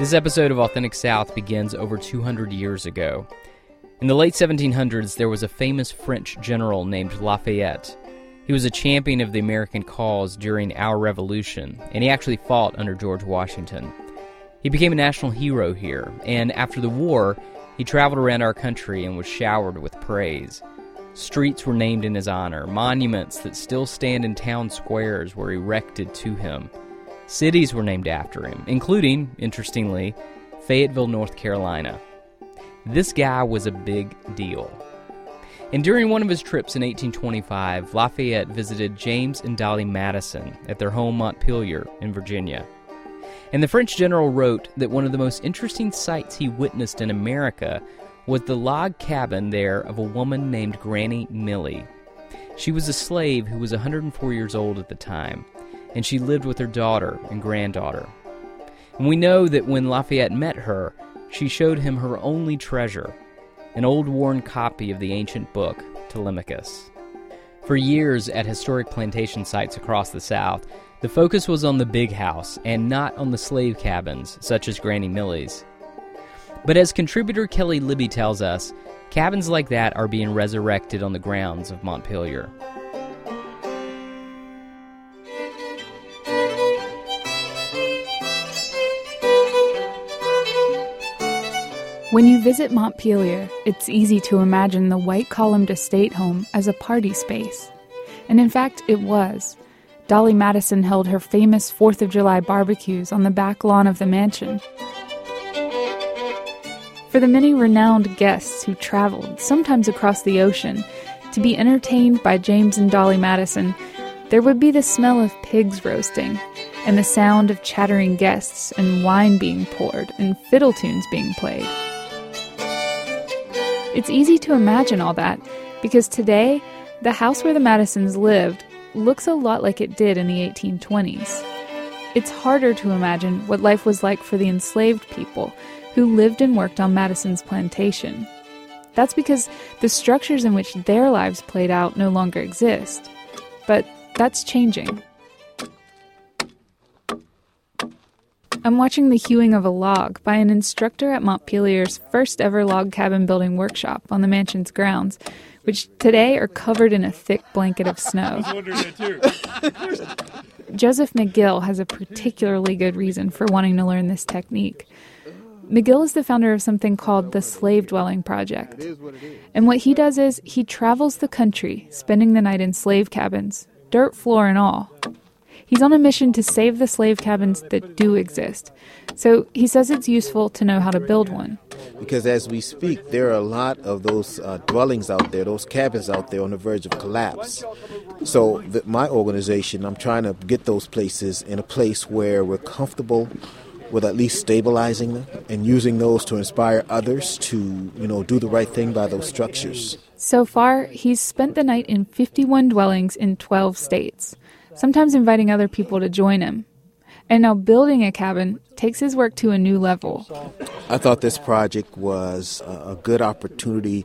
This episode of Authentic South begins over 200 years ago. In the late 1700s, there was a famous French general named Lafayette. He was a champion of the American cause during our Revolution, and he actually fought under George Washington. He became a national hero here, and after the war, he traveled around our country and was showered with praise. Streets were named in his honor, monuments that still stand in town squares were erected to him. Cities were named after him, including, interestingly, Fayetteville, North Carolina. This guy was a big deal. And during one of his trips in 1825, Lafayette visited James and Dolley Madison at their home Montpelier in Virginia. And the French general wrote that one of the most interesting sights he witnessed in America was the log cabin there of a woman named Granny Millie. She was a slave who was 104 years old at the time, and she lived with her daughter and granddaughter. And we know that when Lafayette met her, she showed him her only treasure, an old worn copy of the ancient book, Telemachus. For years at historic plantation sites across the South, the focus was on the big house and not on the slave cabins, such as Granny Millie's. But as contributor Kelley Libby tells us, cabins like that are being resurrected on the grounds of Montpelier. When you visit Montpelier, it's easy to imagine the white columned estate home as a party space. And in fact, it was. Dolley Madison held her famous 4th of July barbecues on the back lawn of the mansion. For the many renowned guests who traveled, sometimes across the ocean, to be entertained by James and Dolley Madison, there would be the smell of pigs roasting, and the sound of chattering guests, and wine being poured, and fiddle tunes being played. It's easy to imagine all that because today, the house where the Madisons lived looks a lot like it did in the 1820s. It's harder to imagine what life was like for the enslaved people who lived and worked on Madison's plantation. That's because the structures in which their lives played out no longer exist. But that's changing. I'm watching the hewing of a log by an instructor at Montpelier's first ever log cabin building workshop on the mansion's grounds, which today are covered in a thick blanket of snow. Joseph McGill has a particularly good reason for wanting to learn this technique. McGill is the founder of something called the Slave Dwelling Project. And what he does is he travels the country, spending the night in slave cabins, dirt floor and all. He's on a mission to save the slave cabins that do exist. So he says it's useful to know how to build one. Because as we speak, there are a lot of those uh, dwellings out there, those cabins out there on the verge of collapse. So, the, my organization, I'm trying to get those places in a place where we're comfortable with at least stabilizing them and using those to inspire others to, you know, do the right thing by those structures. So far, he's spent the night in 51 dwellings in 12 states sometimes inviting other people to join him. And now building a cabin takes his work to a new level. I thought this project was a good opportunity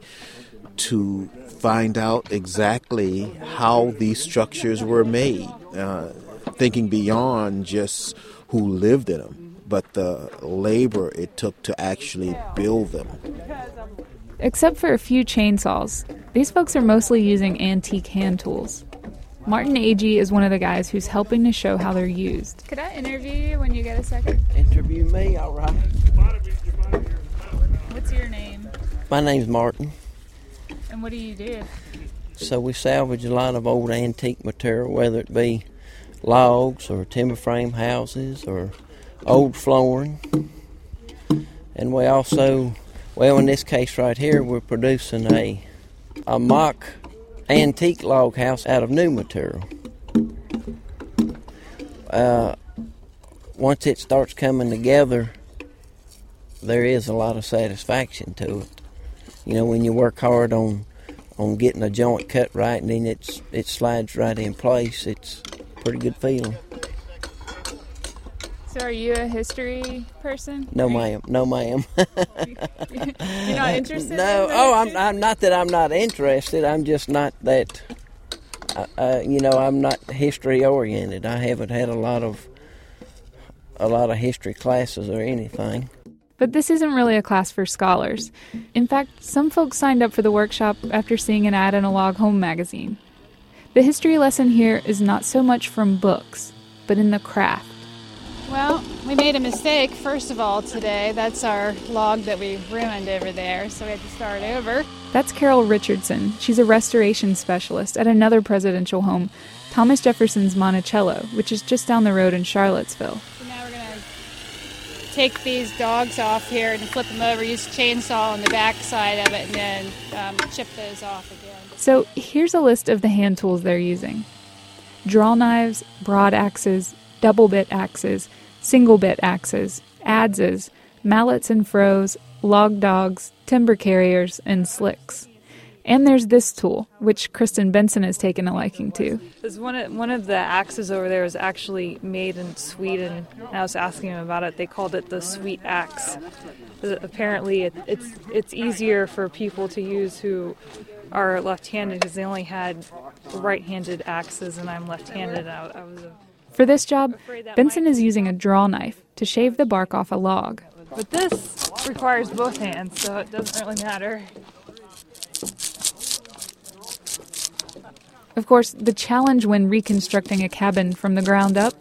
to find out exactly how these structures were made, uh, thinking beyond just who lived in them, but the labor it took to actually build them. Except for a few chainsaws, these folks are mostly using antique hand tools. Martin Agee is one of the guys who's helping to show how they're used. Could I interview you when you get a second? Interview me, all right. What's your name? My name's Martin. And what do you do? So we salvage a lot of old antique material, whether it be logs or timber frame houses or old flooring. And we also, well, in this case right here, we're producing a a mock antique log house out of new material. Uh, once it starts coming together, there is a lot of satisfaction to it. You know, when you work hard on on getting a joint cut right and then it's it slides right in place, it's a pretty good feeling. So, are you a history person? No, ma'am. No, ma'am. You're not interested? No. In oh, I'm, I'm not that I'm not interested. I'm just not that. Uh, uh, you know, I'm not history oriented. I haven't had a lot of a lot of history classes or anything. But this isn't really a class for scholars. In fact, some folks signed up for the workshop after seeing an ad in a log home magazine. The history lesson here is not so much from books, but in the craft. Well, we made a mistake, first of all, today. That's our log that we ruined over there, so we had to start over. That's Carol Richardson. She's a restoration specialist at another presidential home, Thomas Jefferson's Monticello, which is just down the road in Charlottesville. So now we're going to take these dogs off here and flip them over, use a chainsaw on the back side of it, and then um, chip those off again. So here's a list of the hand tools they're using draw knives, broad axes, double bit axes, single bit axes, adzes, mallets and froes, log dogs, timber carriers, and slicks. And there's this tool, which Kristen Benson has taken a liking to. One of, one of the axes over there is actually made in Sweden. I was asking him about it. They called it the sweet axe. Uh, Apparently, it, it's it's easier for people to use who are left-handed because they only had right-handed axes, and I'm left-handed. I, I was, a, For this job, Benson is using a draw knife to shave the bark off a log. but this requires both hands, so it doesn't really matter. Of course, the challenge when reconstructing a cabin from the ground up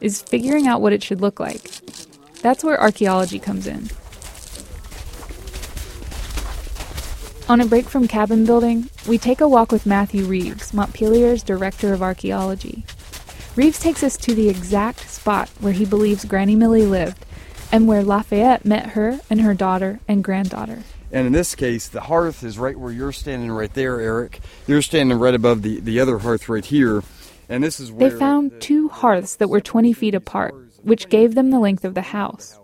is figuring out what it should look like. That's where archaeology comes in. On a break from cabin building, we take a walk with Matthew Reeves, Montpelier's director of archaeology. Reeves takes us to the exact spot where he believes Granny Millie lived and where Lafayette met her and her daughter and granddaughter. And in this case, the hearth is right where you're standing right there, Eric. You're standing right above the, the other hearth right here. And this is They found two hearths that were 20 feet apart, which gave them the length of the house.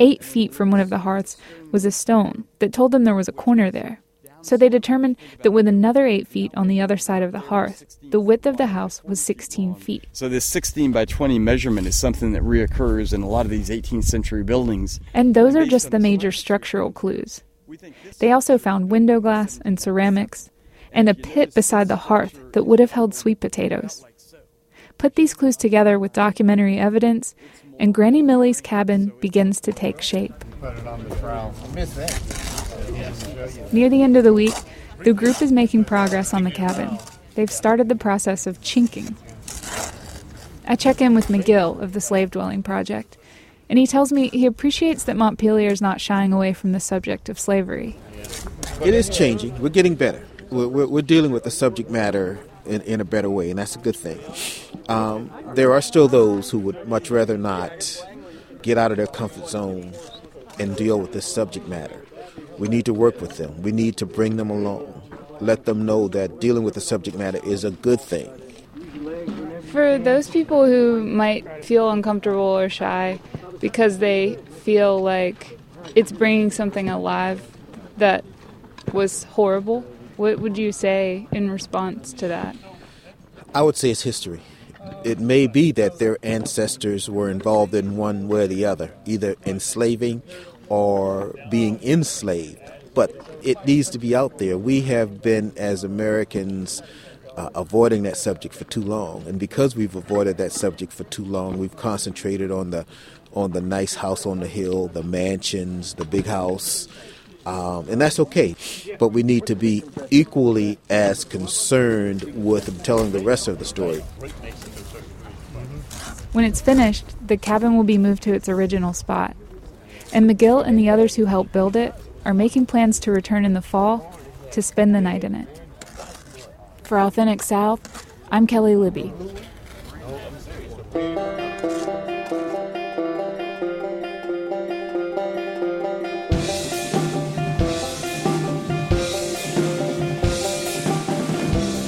Eight feet from one of the hearths was a stone that told them there was a corner there. So they determined that with another eight feet on the other side of the hearth, the width of the house was 16 feet. So this 16 by 20 measurement is something that reoccurs in a lot of these 18th century buildings. And those are just the major structural clues. They also found window glass and ceramics, and a pit beside the hearth that would have held sweet potatoes. Put these clues together with documentary evidence, and Granny Millie's cabin begins to take shape. Near the end of the week, the group is making progress on the cabin. They've started the process of chinking. I check in with McGill of the Slave Dwelling Project, and he tells me he appreciates that Montpelier is not shying away from the subject of slavery. It is changing. We're getting better. We're, we're, we're dealing with the subject matter in, in a better way, and that's a good thing. Um, there are still those who would much rather not get out of their comfort zone and deal with this subject matter. We need to work with them. We need to bring them along. Let them know that dealing with the subject matter is a good thing. For those people who might feel uncomfortable or shy because they feel like it's bringing something alive that was horrible, what would you say in response to that? I would say it's history. It may be that their ancestors were involved in one way or the other, either enslaving or being enslaved. But it needs to be out there. We have been, as Americans, uh, avoiding that subject for too long, and because we've avoided that subject for too long, we've concentrated on the on the nice house on the hill, the mansions, the big house, um, and that's okay. But we need to be equally as concerned with telling the rest of the story. When it's finished, the cabin will be moved to its original spot. And McGill and the others who helped build it are making plans to return in the fall to spend the night in it. For Authentic South, I'm Kelley Libby.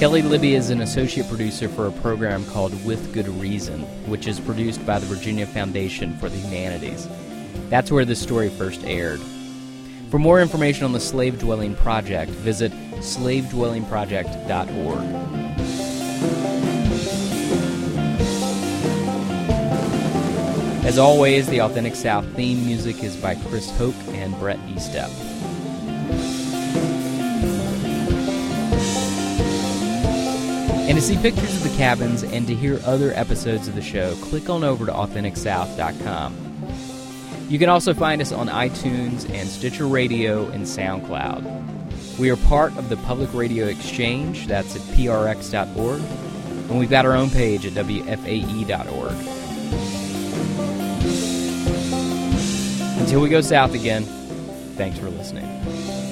Kelley Libby is an associate producer for a program called With Good Reason, which is produced by the Virginia Foundation for the Humanities. That's where this story first aired. For more information on the Slave Dwelling Project, visit slavedwellingproject.org. As always, the Authentic South theme music is by Chris Hoke and Brett Estep. And to see pictures of the cabins and to hear other episodes of the show, click on over to AuthenticSouth.com. You can also find us on iTunes and Stitcher Radio and SoundCloud. We are part of the Public Radio Exchange, that's at prx.org, and we've got our own page at wfae.org. Until we go south again, thanks for listening.